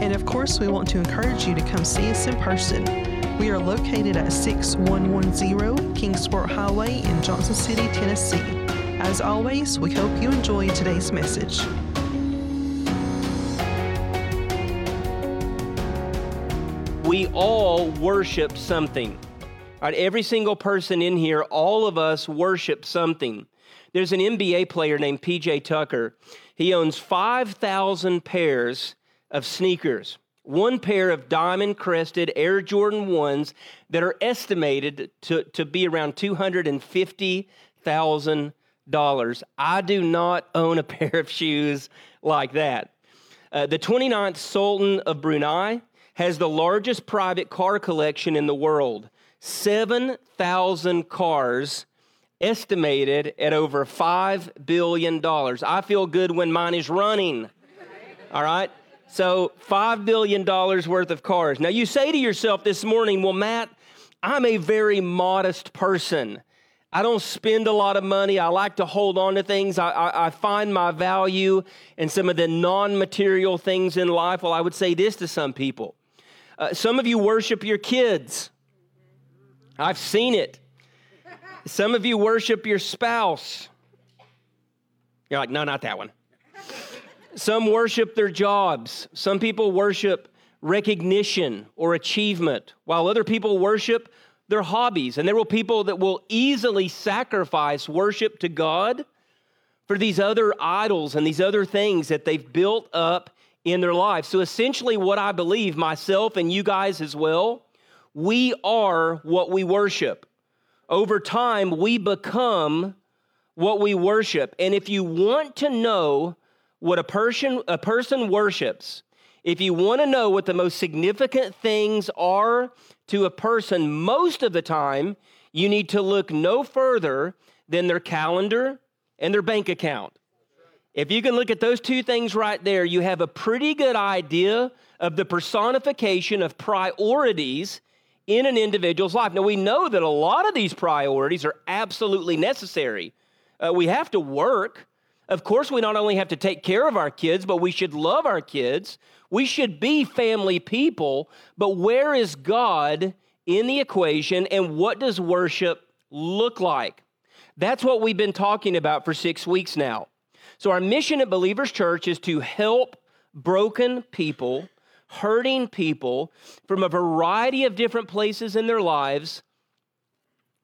And of course, we want to encourage you to come see us in person. We are located at 6110 Kingsport Highway in Johnson City, Tennessee. As always, we hope you enjoy today's message. we all worship something. All right, every single person in here, all of us worship something. There's an NBA player named PJ Tucker. He owns 5,000 pairs of sneakers, one pair of diamond crested Air Jordan 1s that are estimated to, to be around $250,000. I do not own a pair of shoes like that. Uh, the 29th Sultan of Brunei has the largest private car collection in the world 7,000 cars estimated at over $5 billion. I feel good when mine is running. All right? So, $5 billion worth of cars. Now, you say to yourself this morning, well, Matt, I'm a very modest person. I don't spend a lot of money. I like to hold on to things. I, I, I find my value in some of the non material things in life. Well, I would say this to some people uh, some of you worship your kids. I've seen it. Some of you worship your spouse. You're like, no, not that one. Some worship their jobs. Some people worship recognition or achievement, while other people worship their hobbies. And there will people that will easily sacrifice worship to God for these other idols and these other things that they've built up in their life. So essentially, what I believe, myself and you guys as well, we are what we worship. Over time, we become what we worship. And if you want to know what a person, a person worships, if you want to know what the most significant things are to a person, most of the time, you need to look no further than their calendar and their bank account. If you can look at those two things right there, you have a pretty good idea of the personification of priorities in an individual's life. Now, we know that a lot of these priorities are absolutely necessary. Uh, we have to work. Of course, we not only have to take care of our kids, but we should love our kids. We should be family people. But where is God in the equation, and what does worship look like? That's what we've been talking about for six weeks now. So, our mission at Believers Church is to help broken people, hurting people from a variety of different places in their lives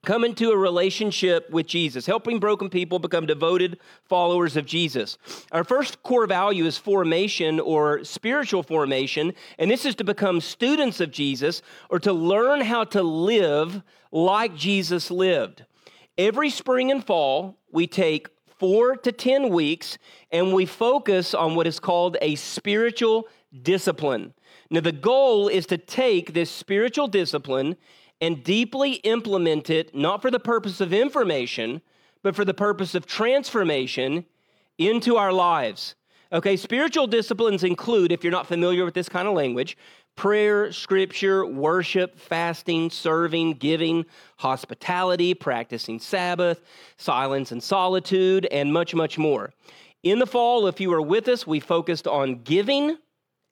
come into a relationship with Jesus, helping broken people become devoted followers of Jesus. Our first core value is formation or spiritual formation, and this is to become students of Jesus or to learn how to live like Jesus lived. Every spring and fall, we take four to 10 weeks, and we focus on what is called a spiritual discipline. Now, the goal is to take this spiritual discipline and deeply implement it, not for the purpose of information, but for the purpose of transformation into our lives. Okay, spiritual disciplines include, if you're not familiar with this kind of language, prayer, scripture, worship, fasting, serving, giving, hospitality, practicing Sabbath, silence and solitude, and much, much more. In the fall, if you were with us, we focused on giving,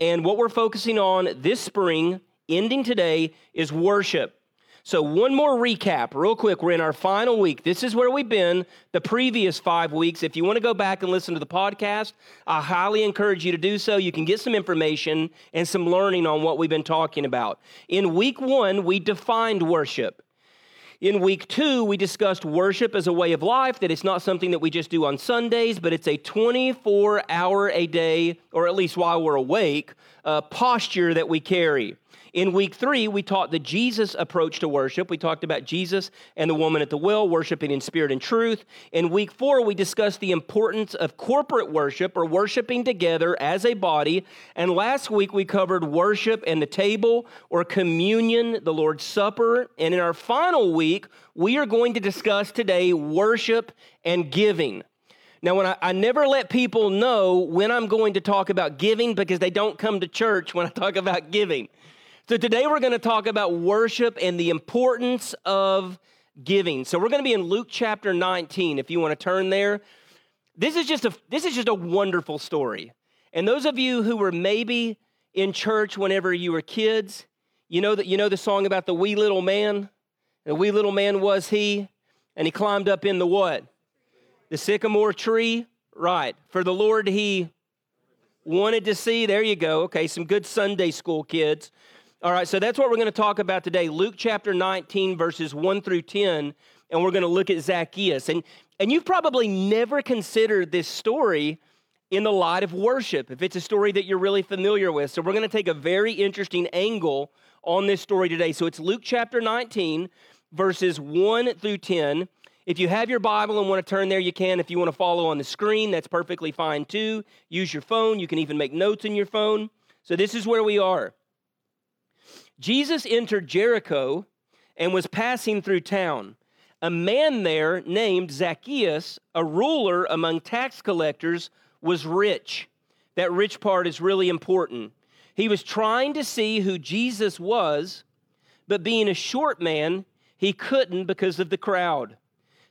and what we're focusing on this spring, ending today, is worship. So, one more recap, real quick. We're in our final week. This is where we've been the previous five weeks. If you want to go back and listen to the podcast, I highly encourage you to do so. You can get some information and some learning on what we've been talking about. In week one, we defined worship. In week two, we discussed worship as a way of life, that it's not something that we just do on Sundays, but it's a 24 hour a day, or at least while we're awake, uh, posture that we carry. In week three, we taught the Jesus approach to worship. We talked about Jesus and the woman at the well worshiping in spirit and truth. In week four, we discussed the importance of corporate worship or worshiping together as a body. And last week, we covered worship and the table or communion, the Lord's Supper. And in our final week, we are going to discuss today worship and giving. Now, when I, I, never let people know when I'm going to talk about giving because they don't come to church when I talk about giving. So today we're going to talk about worship and the importance of giving. So we're going to be in Luke chapter 19 if you want to turn there. This is just a this is just a wonderful story. And those of you who were maybe in church whenever you were kids, you know that you know the song about the wee little man? The wee little man was he, and he climbed up in the what? The sycamore tree, right. For the Lord he wanted to see. There you go. Okay, some good Sunday school kids. All right, so that's what we're going to talk about today. Luke chapter 19, verses 1 through 10, and we're going to look at Zacchaeus. And, and you've probably never considered this story in the light of worship, if it's a story that you're really familiar with. So we're going to take a very interesting angle on this story today. So it's Luke chapter 19, verses 1 through 10. If you have your Bible and want to turn there, you can. If you want to follow on the screen, that's perfectly fine too. Use your phone. You can even make notes in your phone. So this is where we are. Jesus entered Jericho and was passing through town. A man there named Zacchaeus, a ruler among tax collectors, was rich. That rich part is really important. He was trying to see who Jesus was, but being a short man, he couldn't because of the crowd.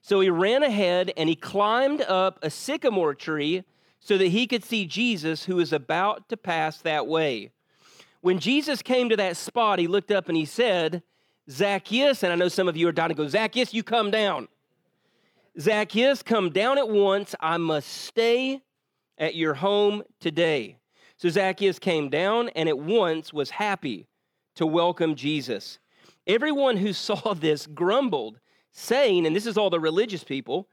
So he ran ahead and he climbed up a sycamore tree so that he could see Jesus who was about to pass that way. When Jesus came to that spot, he looked up and he said, Zacchaeus, and I know some of you are dying to go, Zacchaeus, you come down. Zacchaeus, come down at once. I must stay at your home today. So Zacchaeus came down and at once was happy to welcome Jesus. Everyone who saw this grumbled, saying, and this is all the religious people,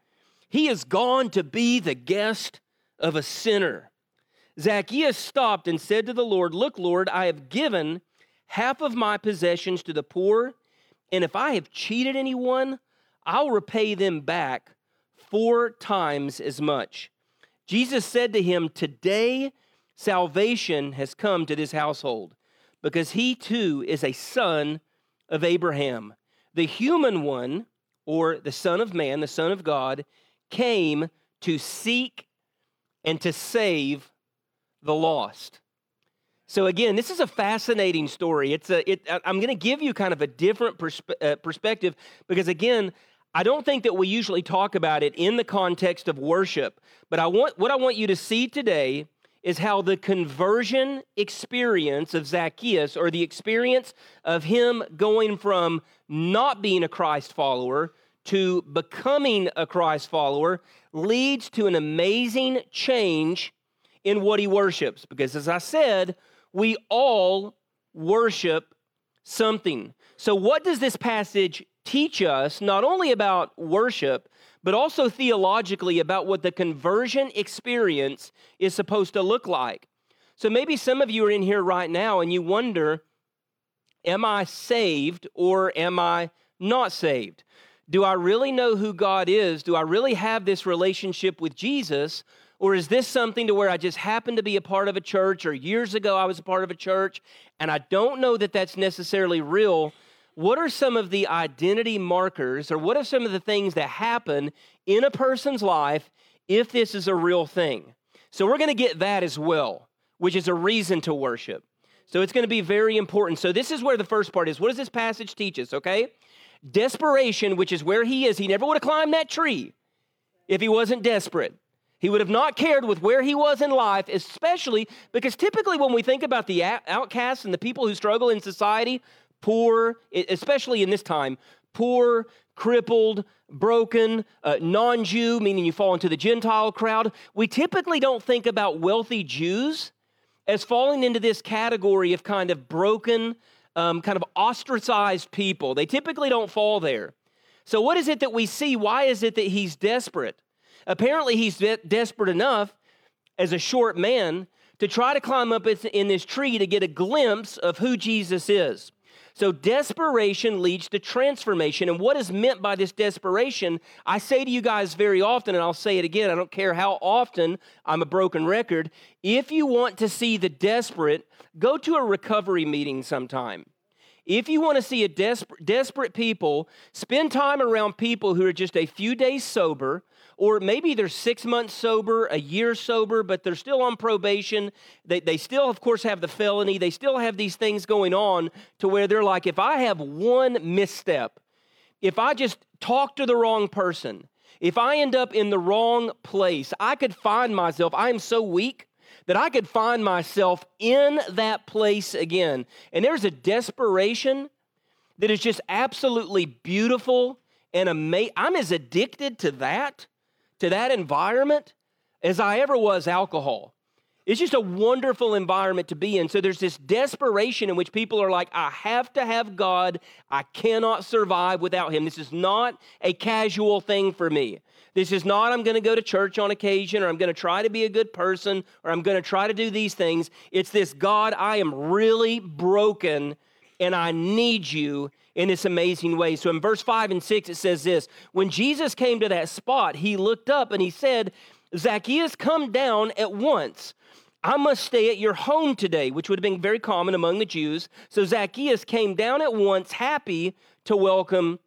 he is gone to be the guest of a sinner. Zacchaeus stopped and said to the Lord, Look, Lord, I have given half of my possessions to the poor, and if I have cheated anyone, I'll repay them back four times as much. Jesus said to him, Today salvation has come to this household, because he too is a son of Abraham. The human one, or the Son of Man, the Son of God, came to seek and to save the lost. So again, this is a fascinating story. It's a. It, I'm going to give you kind of a different uh, perspective because again, I don't think that we usually talk about it in the context of worship. But I want what I want you to see today is how the conversion experience of Zacchaeus, or the experience of him going from not being a Christ follower to becoming a Christ follower, leads to an amazing change in what he worships. Because as I said, we all worship something. So, what does this passage teach us, not only about worship, but also theologically about what the conversion experience is supposed to look like? So, maybe some of you are in here right now and you wonder, Am I saved or am I not saved? Do I really know who God is? Do I really have this relationship with Jesus? Or is this something to where I just happen to be a part of a church, or years ago I was a part of a church, and I don't know that that's necessarily real? What are some of the identity markers, or what are some of the things that happen in a person's life if this is a real thing? So we're going to get that as well, which is a reason to worship. So it's going to be very important. So this is where the first part is. What does this passage teach us, okay? Desperation, which is where he is. He never would have climbed that tree if he wasn't desperate. He would have not cared with where he was in life, especially because typically when we think about the outcasts and the people who struggle in society, poor, especially in this time, poor, crippled, broken, uh, non Jew, meaning you fall into the Gentile crowd, we typically don't think about wealthy Jews as falling into this category of kind of broken, um, kind of ostracized people. They typically don't fall there. So, what is it that we see? Why is it that he's desperate? Apparently, he's de- desperate enough as a short man to try to climb up in this tree to get a glimpse of who Jesus is. So, desperation leads to transformation. And what is meant by this desperation, I say to you guys very often, and I'll say it again, I don't care how often I'm a broken record. If you want to see the desperate, go to a recovery meeting sometime. If you want to see a desperate, desperate people, spend time around people who are just a few days sober, or maybe they're six months sober, a year sober, but they're still on probation. They, they still, of course, have the felony. They still have these things going on to where they're like, if I have one misstep, if I just talk to the wrong person, if I end up in the wrong place, I could find myself, I am so weak that I could find myself in that place again. And there's a desperation that is just absolutely beautiful and amazing. I'm as addicted to that to that environment as I ever was alcohol. It's just a wonderful environment to be in. So there's this desperation in which people are like, I have to have God. I cannot survive without Him. This is not a casual thing for me. This is not, I'm going to go to church on occasion, or I'm going to try to be a good person, or I'm going to try to do these things. It's this God, I am really broken and I need you in this amazing way. So in verse 5 and 6, it says this When Jesus came to that spot, he looked up and he said, Zacchaeus, come down at once. I must stay at your home today, which would have been very common among the Jews. So Zacchaeus came down at once, happy to welcome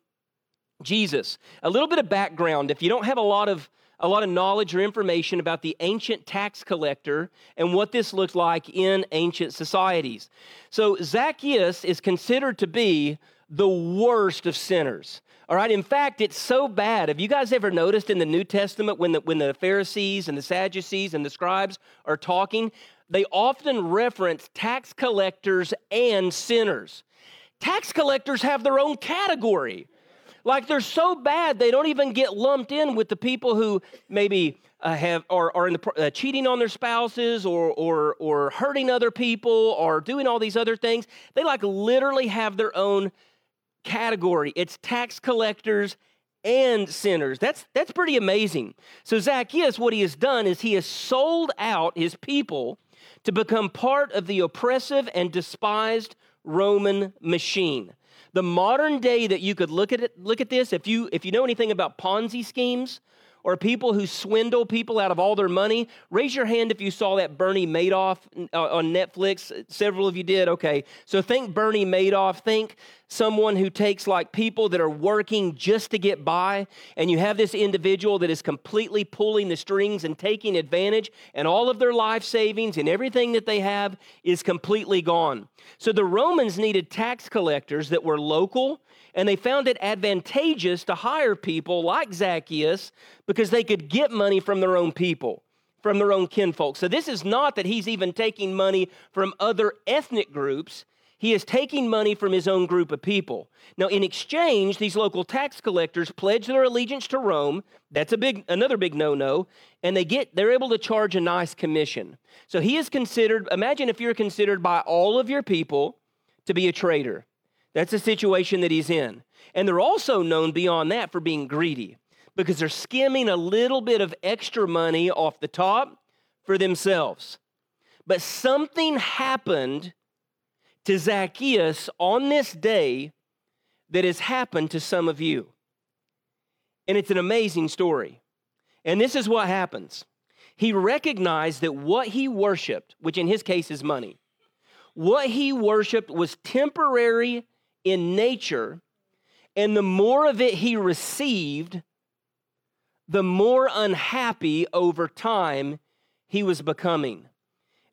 Jesus. A little bit of background if you don't have a lot of a lot of knowledge or information about the ancient tax collector and what this looked like in ancient societies. So Zacchaeus is considered to be the worst of sinners. All right, in fact, it's so bad. Have you guys ever noticed in the New Testament when the, when the Pharisees and the Sadducees and the scribes are talking, they often reference tax collectors and sinners. Tax collectors have their own category. Like they're so bad, they don't even get lumped in with the people who maybe uh, have are, are in the, uh, cheating on their spouses or, or, or hurting other people or doing all these other things. They like literally have their own category. It's tax collectors and sinners. That's, that's pretty amazing. So, Zacchaeus, what he has done is he has sold out his people to become part of the oppressive and despised Roman machine. The modern day that you could look at it, look at this, if you if you know anything about Ponzi schemes, or people who swindle people out of all their money? Raise your hand if you saw that Bernie Madoff uh, on Netflix. Several of you did. Okay. So think Bernie Madoff. Think someone who takes like people that are working just to get by, and you have this individual that is completely pulling the strings and taking advantage, and all of their life savings and everything that they have is completely gone. So the Romans needed tax collectors that were local and they found it advantageous to hire people like Zacchaeus because they could get money from their own people, from their own kinfolk. So this is not that he's even taking money from other ethnic groups. He is taking money from his own group of people. Now, in exchange, these local tax collectors pledge their allegiance to Rome. That's a big, another big no-no, and they get they're able to charge a nice commission. So he is considered. Imagine if you're considered by all of your people to be a traitor. That's the situation that he's in. And they're also known beyond that for being greedy because they're skimming a little bit of extra money off the top for themselves. But something happened to Zacchaeus on this day that has happened to some of you. And it's an amazing story. And this is what happens. He recognized that what he worshiped, which in his case is money, what he worshiped was temporary in nature, and the more of it he received, the more unhappy over time he was becoming.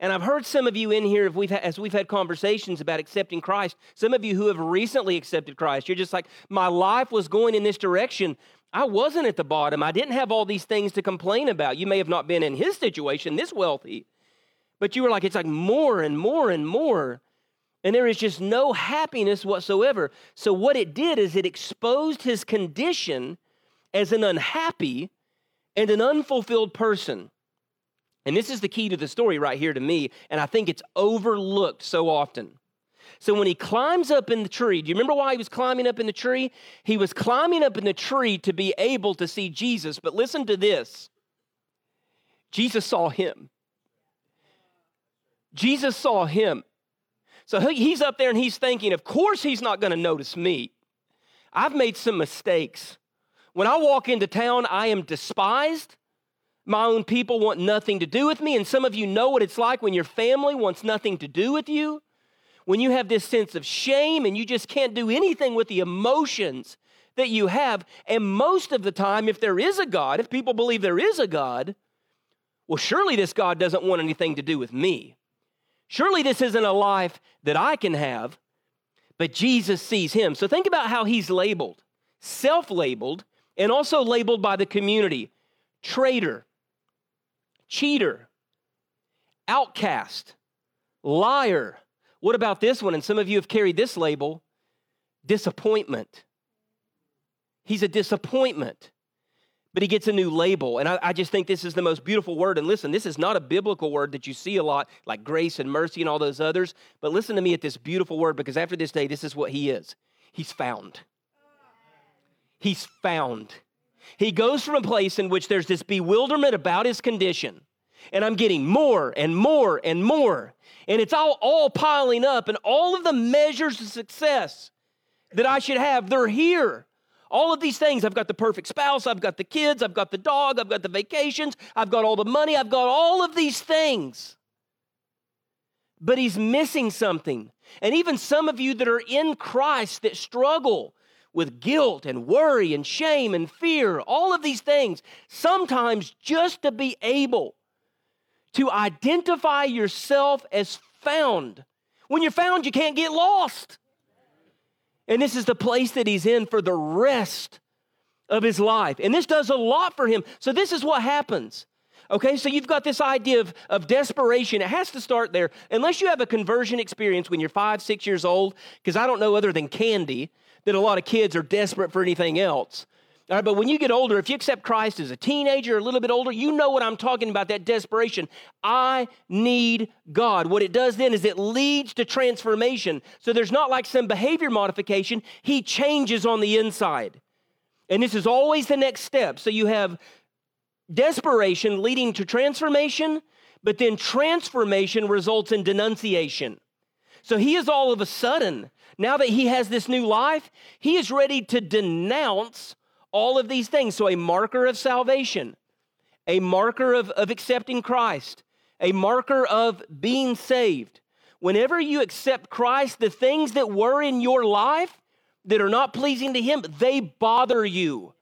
And I've heard some of you in here, we've as we've had conversations about accepting Christ, some of you who have recently accepted Christ, you're just like, my life was going in this direction. I wasn't at the bottom. I didn't have all these things to complain about. You may have not been in his situation, this wealthy, but you were like, it's like more and more and more. And there is just no happiness whatsoever. So, what it did is it exposed his condition as an unhappy and an unfulfilled person. And this is the key to the story right here to me, and I think it's overlooked so often. So when he climbs up in the tree, do you remember why he was climbing up in the tree? He was climbing up in the tree to be able to see Jesus. But listen to this Jesus saw him. Jesus saw him. So he's up there and he's thinking, of course he's not going to notice me. I've made some mistakes. When I walk into town, I am despised. My own people want nothing to do with me. And some of you know what it's like when your family wants nothing to do with you. When you have this sense of shame and you just can't do anything with the emotions that you have. And most of the time, if there is a God, if people believe there is a God, well, surely this God doesn't want anything to do with me. Surely this isn't a life that I can have, but Jesus sees him. So think about how he's labeled self labeled and also labeled by the community traitor, cheater, outcast, liar. What about this one? And some of you have carried this label disappointment. He's a disappointment but he gets a new label. And I, I, just think this is the most beautiful word. And listen, this is not a biblical word that you see a lot, like grace and mercy and all those others. But listen to me at this beautiful word because after this day, this is what he is He's found. He's found. He goes from a place in which there's this bewilderment about his condition. And I'm getting more and more and more. And it's all, all piling up. And all of the measures of success that I should have, they're here. All of these things. I've got the perfect spouse, I've got the kids, I've got the dog, I've got the vacations, I've got all the money, I've got all of these things. But he's missing something. And even some of you that are in Christ that struggle with guilt and worry and shame and fear, all of these things, sometimes just to be able to identify yourself as found. When you're found, you can't get lost. And this is the place that he's in for the rest of his life. And this does a lot for him. So, this is what happens. Okay, so you've got this idea of, of desperation. It has to start there. Unless you have a conversion experience when you're five, six years old, because I don't know other than candy that a lot of kids are desperate for anything else. All right, but when you get older, if you accept Christ as a teenager, a little bit older, you know what I'm talking about that desperation. I need God. What it does then is it leads to transformation. So there's not like some behavior modification, He changes on the inside. And this is always the next step. So you have desperation leading to transformation, but then transformation results in denunciation. So he is all of a sudden, now that he has this new life, he is ready to denounce all of these things. So, a marker of salvation, a marker of, of accepting Christ, a marker of being saved. Whenever you accept Christ, the things that were in your life that are not pleasing to Him, they bother you.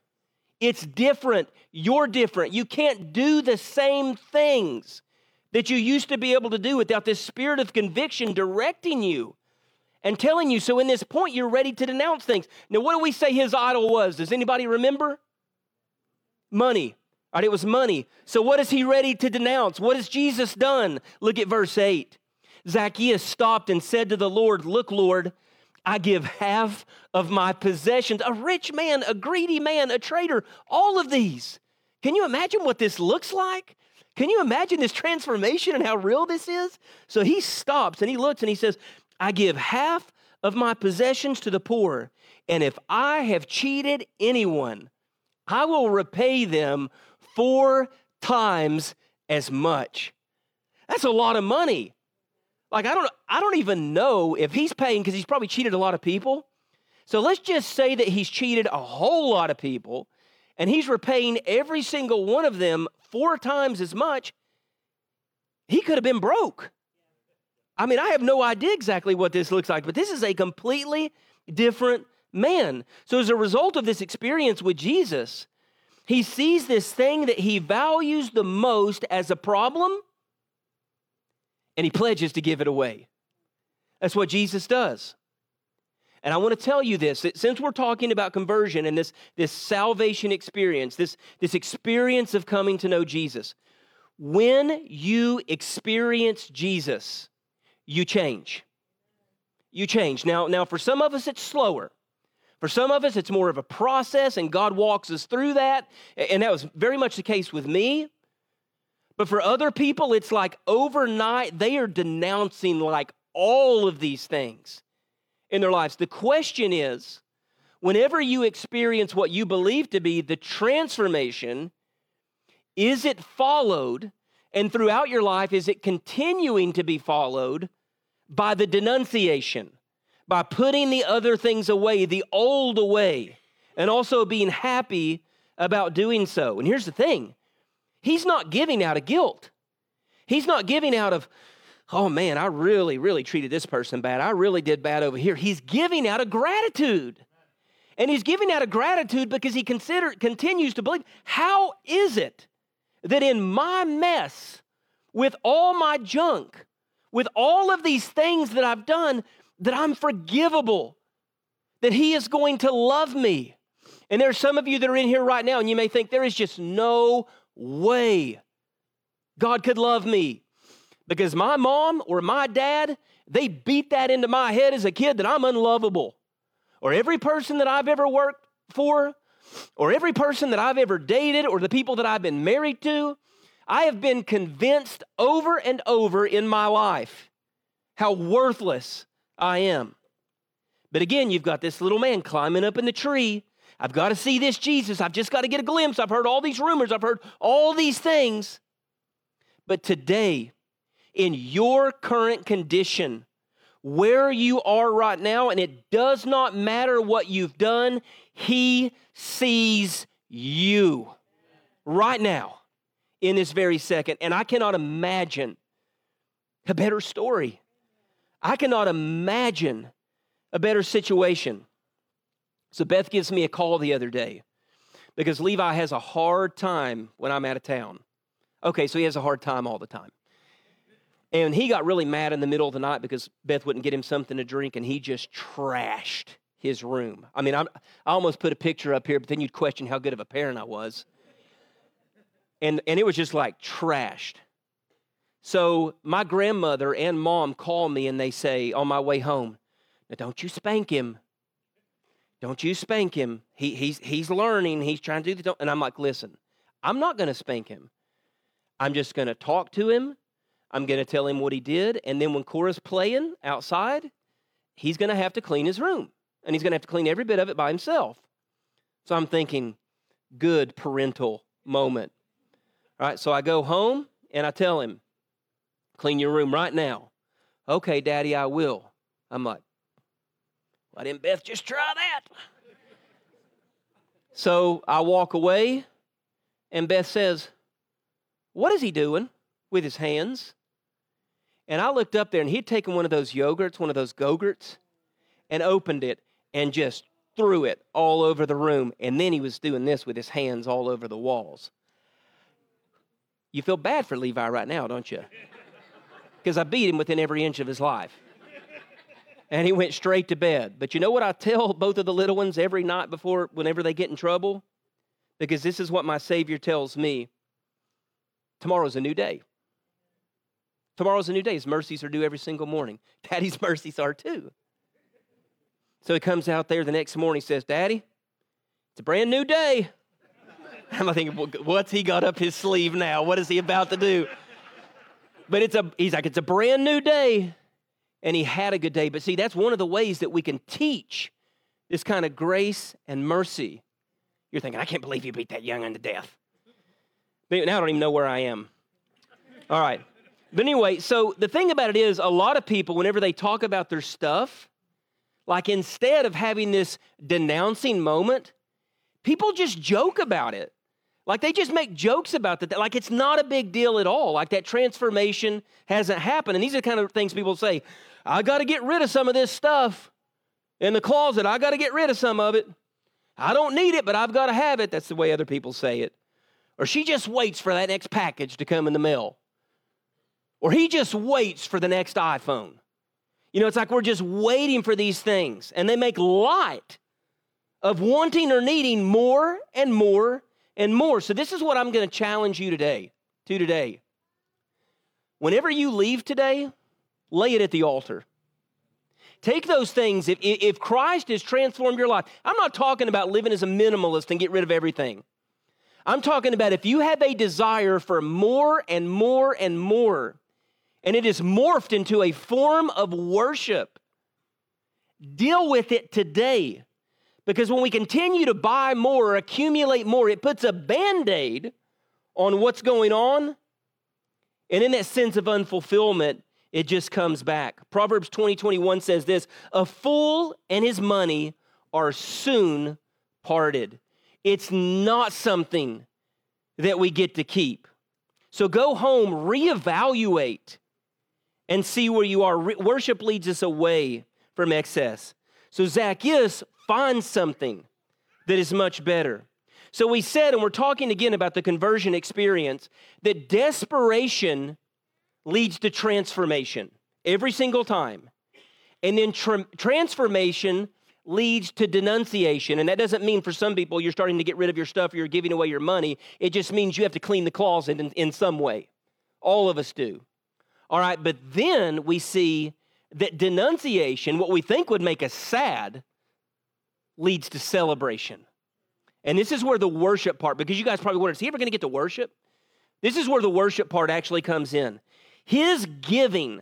It's different. You're different. You can't do the same things that you used to be able to do without this spirit of conviction directing you and telling you. So, in this point, you're ready to denounce things. Now, what do we say his idol was? Does anybody remember? Money. All right, it was money. So, what is he ready to denounce? What has Jesus done? Look at verse 8. Zacchaeus stopped and said to the Lord, Look, Lord, I give half of my possessions. A rich man, a greedy man, a traitor, all of these. Can you imagine what this looks like? Can you imagine this transformation and how real this is? So he stops and he looks and he says, I give half of my possessions to the poor, and if I have cheated anyone, I will repay them four times as much. That's a lot of money. Like I don't I don't even know if he's paying because he's probably cheated a lot of people. So let's just say that he's cheated a whole lot of people and he's repaying every single one of them four times as much. He could have been broke. I mean, I have no idea exactly what this looks like, but this is a completely different man. So, as a result of this experience with Jesus, he sees this thing that he values the most as a problem, and he pledges to give it away. That's what Jesus does. And I want to tell you this that since we're talking about conversion and this, this salvation experience, this, this experience of coming to know Jesus, when you experience Jesus, you change. You change. Now, now for some of us, it's slower. For some of us, it's more of a process, and God walks us through that. And that was very much the case with me. But for other people, it's like overnight, they are denouncing like all of these things in their lives. The question is whenever you experience what you believe to be the transformation, is it followed And throughout your life, is it continuing to be followed by the denunciation, by putting the other things away, the old away, and also being happy about doing so? And here's the thing He's not giving out of guilt. He's not giving out of, oh man, I really, really treated this person bad. I really did bad over here. He's giving out of gratitude. And he's giving out of gratitude because he consider, continues to believe. How is it that in my mess, with all my junk, with all of these things that I've done, that I'm forgivable, that he is going to love me? And there are some of you that are in here right now, and you may think there is just no way God could love me because my mom or my dad, they beat that into my head as a kid that I'm unlovable or every person that I've ever worked for, or every person that I've ever dated, or the people that I've been married to, I have been convinced over and over in my life how worthless I am. But again, you've got this little man climbing up in the tree. I've got to see this Jesus. I've just got to get a glimpse. I've heard all these rumors. I've heard all these things. But today, in your current condition, where you are right now, and it does not matter what you've done, He sees you right now in this very second. And I cannot imagine a better story. I cannot imagine a better situation. So Beth gives me a call the other day because Levi has a hard time when I'm out of town. Okay, so he has a hard time all the time. And he got really mad in the middle of the night because Beth wouldn't get him something to drink, and he just trashed his room. I mean, I'm, i almost put a picture up here, but then you'd question how good of a parent I was. And, and it was just like trashed. So my grandmother and mom call me and they say on my way home, now don't you spank him. Don't you spank him. He, he's, he's learning. He's trying to do the. And I'm like, listen, I'm not going to spank him. I'm just going to talk to him I'm going to tell him what he did. And then when Cora's playing outside, he's going to have to clean his room. And he's going to have to clean every bit of it by himself. So I'm thinking, good parental moment. All right, so I go home and I tell him, clean your room right now. Okay, Daddy, I will. I'm like, why didn't Beth just try that? So I walk away, and Beth says, What is he doing with his hands? And I looked up there and he'd taken one of those yogurts, one of those Go-Gurts, and opened it and just threw it all over the room. And then he was doing this with his hands all over the walls. You feel bad for Levi right now, don't you? Because I beat him within every inch of his life. And he went straight to bed. But you know what I tell both of the little ones every night before, whenever they get in trouble? Because this is what my Savior tells me tomorrow's a new day. Tomorrow's a new day. His mercies are due every single morning. Daddy's mercies are too. So he comes out there the next morning, says, Daddy, it's a brand new day. I'm thinking, what's he got up his sleeve now? What is he about to do? But it's a, he's like, it's a brand new day. And he had a good day. But see, that's one of the ways that we can teach this kind of grace and mercy. You're thinking, I can't believe you beat that young unto death. But now I don't even know where I am. All right. But anyway, so the thing about it is, a lot of people, whenever they talk about their stuff, like instead of having this denouncing moment, people just joke about it. Like they just make jokes about that. Like it's not a big deal at all. Like that transformation hasn't happened. And these are the kind of things people say I got to get rid of some of this stuff in the closet. I got to get rid of some of it. I don't need it, but I've got to have it. That's the way other people say it. Or she just waits for that next package to come in the mail or he just waits for the next iPhone. You know, it's like we're just waiting for these things, and they make light of wanting or needing more and more and more. So, this is what I'm going to challenge you today to today. Whenever you leave today, lay it at the altar. Take those things. If, if Christ has transformed your life, I'm not talking about living as a minimalist and get rid of everything. I'm talking about if you have a desire for more and more and more, and it is morphed into a form of worship. Deal with it today. Because when we continue to buy more or accumulate more, it puts a band aid on what's going on And in that sense of unfulfillment, it just comes back. Proverbs 20, 21 says this A fool and his money are soon parted. It's not something that we get to keep. So go home, reevaluate, and see where you are. Re- worship leads us away from excess. So Zacchaeus finds something that is much better. So we said, and we're talking again about the conversion experience, that desperation leads to transformation every single time. And then tra- transformation leads to denunciation. And that doesn't mean for some people you're starting to get rid of your stuff or you're giving away your money. It just means you have to clean the closet in, in some way. All of us do. All right, but then we see that denunciation, what we think would make us sad, leads to celebration. And this is where the worship part, because you guys probably wonder, is he ever going to get to worship? This is where the worship part actually comes in. His giving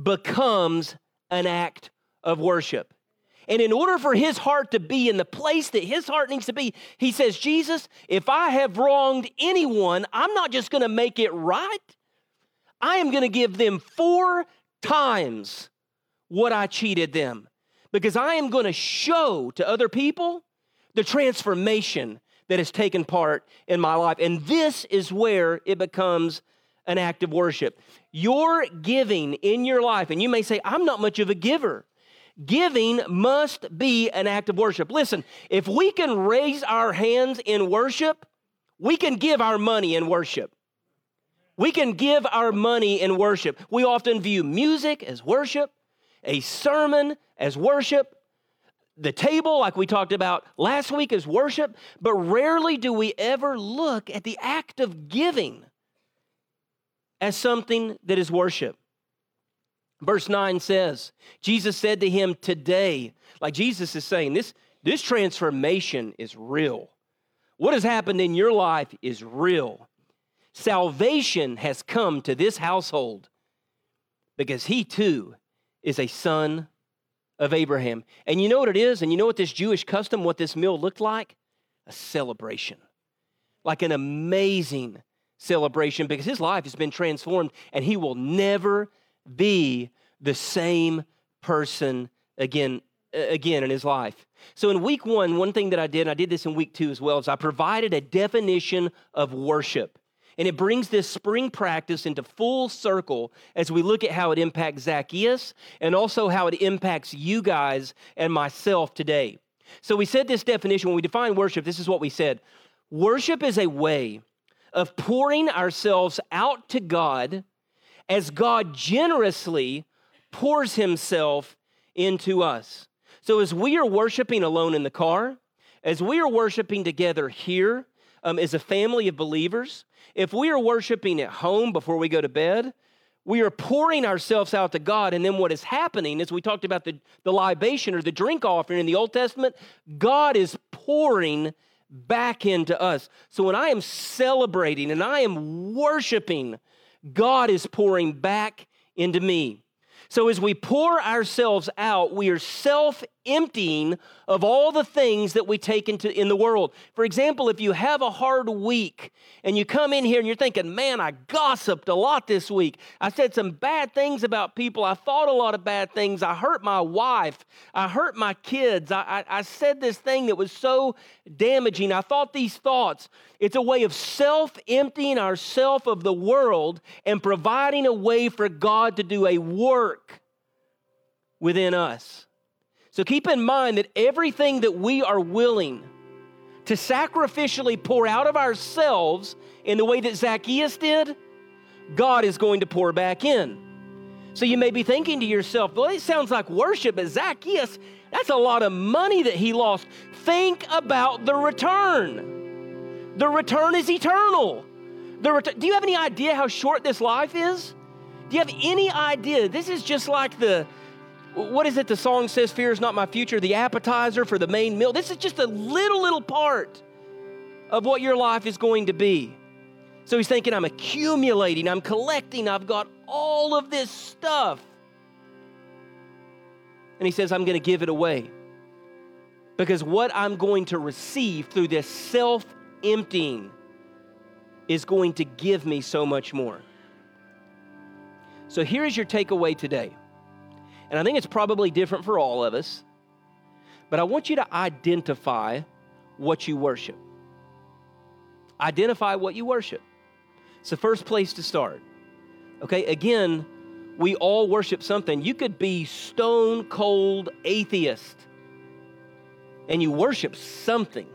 becomes an act of worship. And in order for his heart to be in the place that his heart needs to be, he says, Jesus, if I have wronged anyone, I'm not just going to make it right. I am going to give them four times what I cheated them because I am going to show to other people the transformation that has taken part in my life. And this is where it becomes an act of worship. Your giving in your life, and you may say, I'm not much of a giver. Giving must be an act of worship. Listen, if we can raise our hands in worship, we can give our money in worship. We can give our money in worship. We often view music as worship, a sermon as worship, the table, like we talked about last week, as worship, but rarely do we ever look at the act of giving as something that is worship. Verse 9 says, Jesus said to him, Today, like Jesus is saying, this, this transformation is real. What has happened in your life is real. Salvation has come to this household because he too is a son of Abraham. And you know what it is? And you know what this Jewish custom, what this meal looked like? A celebration. Like an amazing celebration because his life has been transformed and he will never be the same person again uh, again in his life. So in week 1, one thing that I did, and I did this in week 2 as well, is I provided a definition of worship. And it brings this spring practice into full circle as we look at how it impacts Zacchaeus and also how it impacts you guys and myself today. So we said this definition when we define worship, this is what we said. Worship is a way of pouring ourselves out to God as God generously pours himself into us. So, as we are worshiping alone in the car, as we are worshiping together here um, as a family of believers, if we are worshiping at home before we go to bed, we are pouring ourselves out to God. And then what is happening, as we talked about the, the libation or the drink offering in the Old Testament, God is pouring back into us. So when I am celebrating and I am worshiping, God is pouring back into me. So as we pour ourselves out, we are self emptying of all the things that we take into in the world. For example, if you have a hard week and you come in here and you're thinking, man, I gossiped a lot this week. I said some bad things about people. I thought a lot of bad things. I hurt my wife. I hurt my kids. I, I, I said this thing that was so damaging. I thought these thoughts. It's a way of self emptying ourselves of the world and providing a way for God to do a work within us. So keep in mind that everything that we are willing to sacrificially pour out of ourselves in the way that Zacchaeus did, God is going to pour back in. So you may be thinking to yourself, well, it sounds like worship, but Zacchaeus, that's a lot of money that he lost. Think about the return. The return is eternal. The ret- Do you have any idea how short this life is? Do you have any idea? This is just like the what is it the song says, Fear is not my future, the appetizer for the main meal? This is just a little, little part of what your life is going to be. So he's thinking, I'm accumulating, I'm collecting, I've got all of this stuff. And he says, I'm going to give it away. Because what I'm going to receive through this self emptying is going to give me so much more. So here's your takeaway today. And I think it's probably different for all of us, but I want you to identify what you worship. Identify what you worship. It's the first place to start. Okay, again, we all worship something. You could be stone cold atheist and you worship something.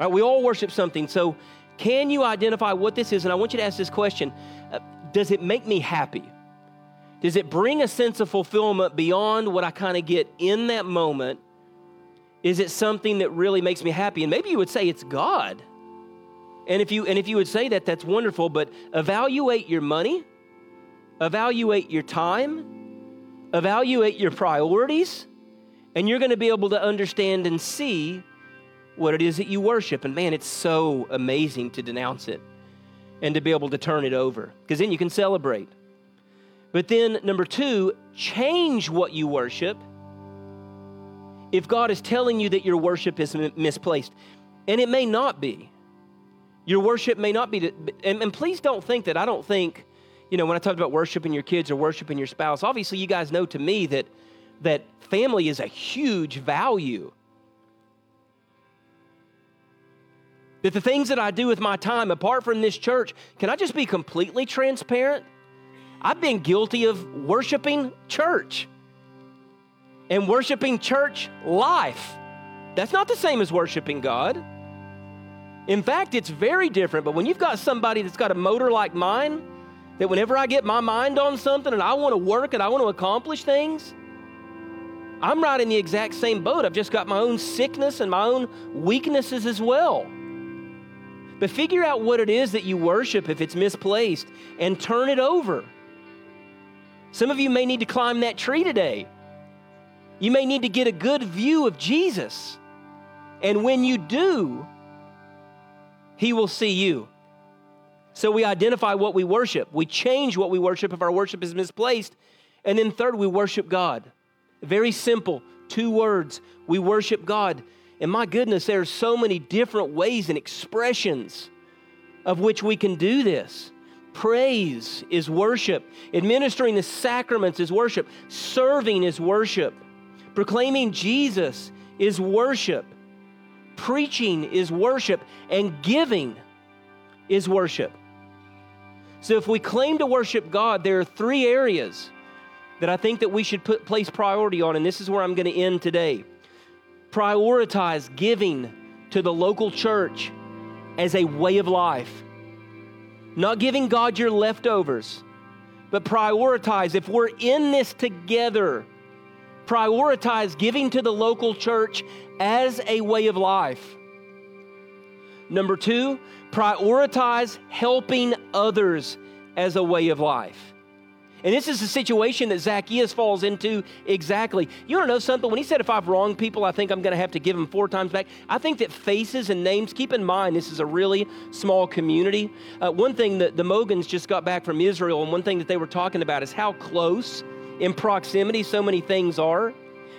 Right? We all worship something. So, can you identify what this is? And I want you to ask this question uh, Does it make me happy? Does it bring a sense of fulfillment beyond what I kind of get in that moment? Is it something that really makes me happy? And maybe you would say it's God. And if you and if you would say that, that's wonderful. But evaluate your money, evaluate your time, evaluate your priorities, and you're going to be able to understand and see what it is that you worship. And man, it's so amazing to denounce it and to be able to turn it over because then you can celebrate. But then, number two, change what you worship if God is telling you that your worship is misplaced. And it may not be. Your worship may not be, and, and please don't think that I don't think, you know, when I talked about worshiping your kids or worshiping your spouse, obviously you guys know to me that that family is a huge value. That the things that I do with my time apart from this church, can I just be completely transparent? I've been guilty of worshiping church and worshiping church life. That's not the same as worshiping God. In fact, it's very different. But when you've got somebody that's got a motor like mine, that whenever I get my mind on something and I want to work and I want to accomplish things, I'm right in the exact same boat. I've just got my own sickness and my own weaknesses as well. But figure out what it is that you worship if it's misplaced and turn it over. Some of you may need to climb that tree today. You may need to get a good view of Jesus. And when you do, he will see you. So we identify what we worship. We change what we worship if our worship is misplaced. And then, third, we worship God. Very simple, two words. We worship God. And my goodness, there are so many different ways and expressions of which we can do this. Praise is worship. Administering the sacraments is worship. Serving is worship. Proclaiming Jesus is worship. Preaching is worship, and giving is worship. So if we claim to worship God, there are three areas that I think that we should put place priority on, and this is where I'm going to end today. Prioritize giving to the local church as a way of life. Not giving God your leftovers, but prioritize if we're in this together prioritize giving to the local church as a way of life. Number two, prioritize helping others as a way of life. And this is the situation that Zacchaeus falls into exactly. You want to know something? When he said, If I've wronged people, I think I'm going to have to give them four times back. I think that faces and names, keep in mind, this is a really small community. Uh, one thing that the Mogans just got back from Israel, and one thing that they were talking about is how close in proximity so many things are.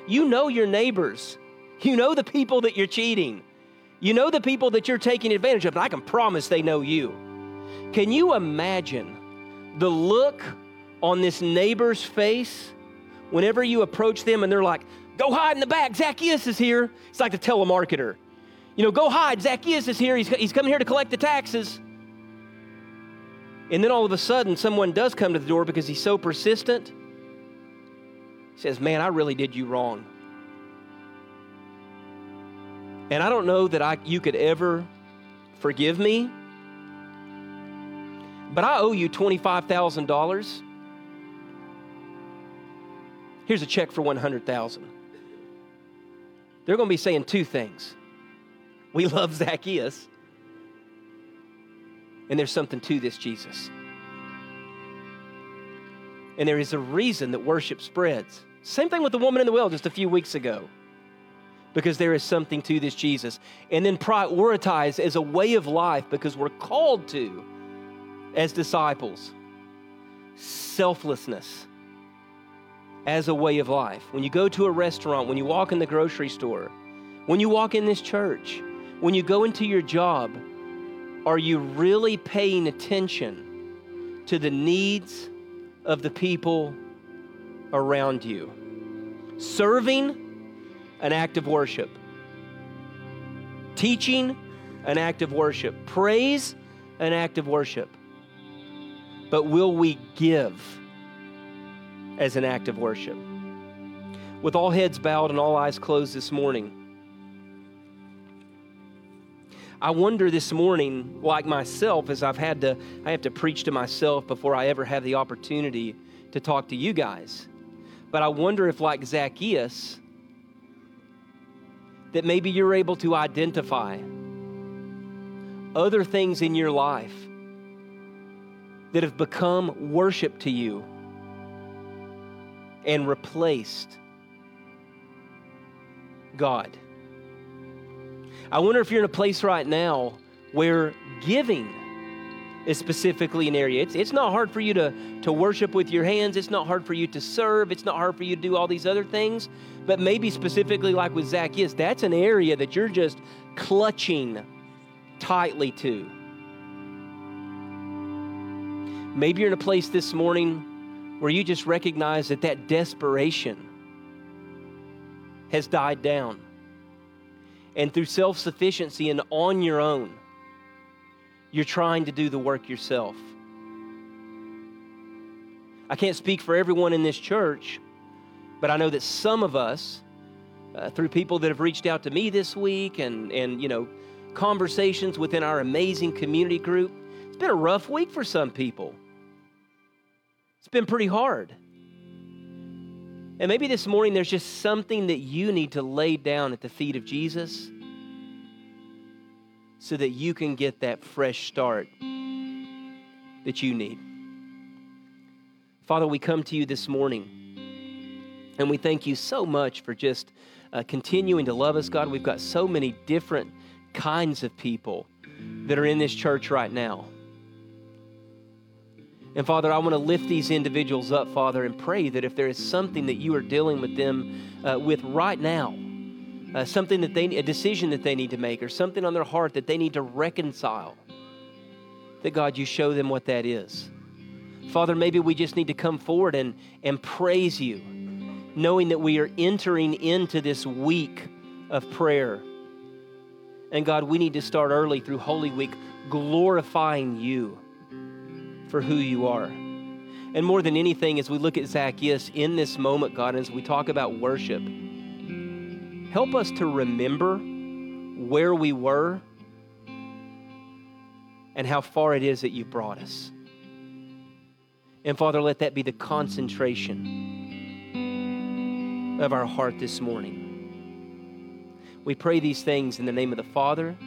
You know your neighbors, you know the people that you're cheating, you know the people that you're taking advantage of, and I can promise they know you. Can you imagine the look on this neighbor's face whenever you approach them and they're like, Go hide in the back, Zacchaeus is here? It's like the telemarketer. You know, go hide, Zacchaeus is here, he's, he's coming here to collect the taxes. And then all of a sudden, someone does come to the door because he's so persistent He says, Man, I really did you wrong. And I don't know that I, you could ever forgive me, but I owe you $25,000. Here's a check for 100,000. They're going to be saying two things. We love Zacchaeus, and there's something to this Jesus. And there is a reason that worship spreads. Same thing with the woman in the well just a few weeks ago. Because there is something to this Jesus. And then prioritize as a way of life because we're called to as disciples. Selflessness as a way of life. When you go to a restaurant, when you walk in the grocery store, when you walk in this church, when you go into your job, are you really paying attention to the needs of the people around you. Serving, an act of worship. Teaching, an act of worship. Praise, an act of worship. But will we give as an act of worship? With all heads bowed and all eyes closed this morning, I wonder this morning, like myself, as I've had to, I have to preach to myself before I ever have the opportunity to talk to you guys. But I wonder if, like Zacchaeus, that maybe you're able to identify other things in your life that have become worship to you and replaced God. I wonder if you're in a place right now where giving is specifically an area. It's, it's not hard for you to, to worship with your hands. It's not hard for you to serve. It's not hard for you to do all these other things. But maybe specifically, like with Zacchaeus, that's an area that you're just clutching tightly to. Maybe you're in a place this morning where you just recognize that that desperation has died down and through self sufficiency and on your own, you're trying to do the work yourself. I can't speak for everyone in this church, but I know that some of us, uh, through people that have reached out to me this week and, and, you know, conversations within our amazing community group, it's been a rough week for some people. It's been pretty hard. And maybe this morning there's just something that you need to lay down at the feet of Jesus so that you can get that fresh start that you need. Father, we come to you this morning and we thank you so much for just uh, continuing to love us, God. We've got so many different kinds of people that are in this church right now. And Father, I want to lift these individuals up, Father, and pray that if there is something that you are dealing with them uh, with right now, uh, something that they, a decision that they need to make, or something on their heart that they need to reconcile, that God, you show them what that is. Father, maybe we just need to come forward and, and praise you, knowing that we are entering into this week of prayer. And God, we need to start early through Holy Week, glorifying you for who you are. And more than anything, as we look at Zacchaeus in this moment, God, as we talk about worship, help us to remember where we were and how far it is that you brought us. And Father, let that be the concentration of our heart this morning. We pray these things in the name of the Father,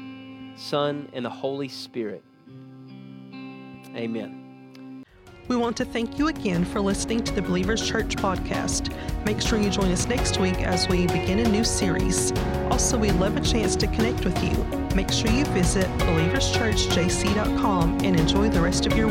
Son, and the Holy Spirit. Amen. We want to thank you again for listening to the Believers Church podcast. Make sure you join us next week as we begin a new series. Also, we'd love a chance to connect with you. Make sure you visit believerschurchjc.com and enjoy the rest of your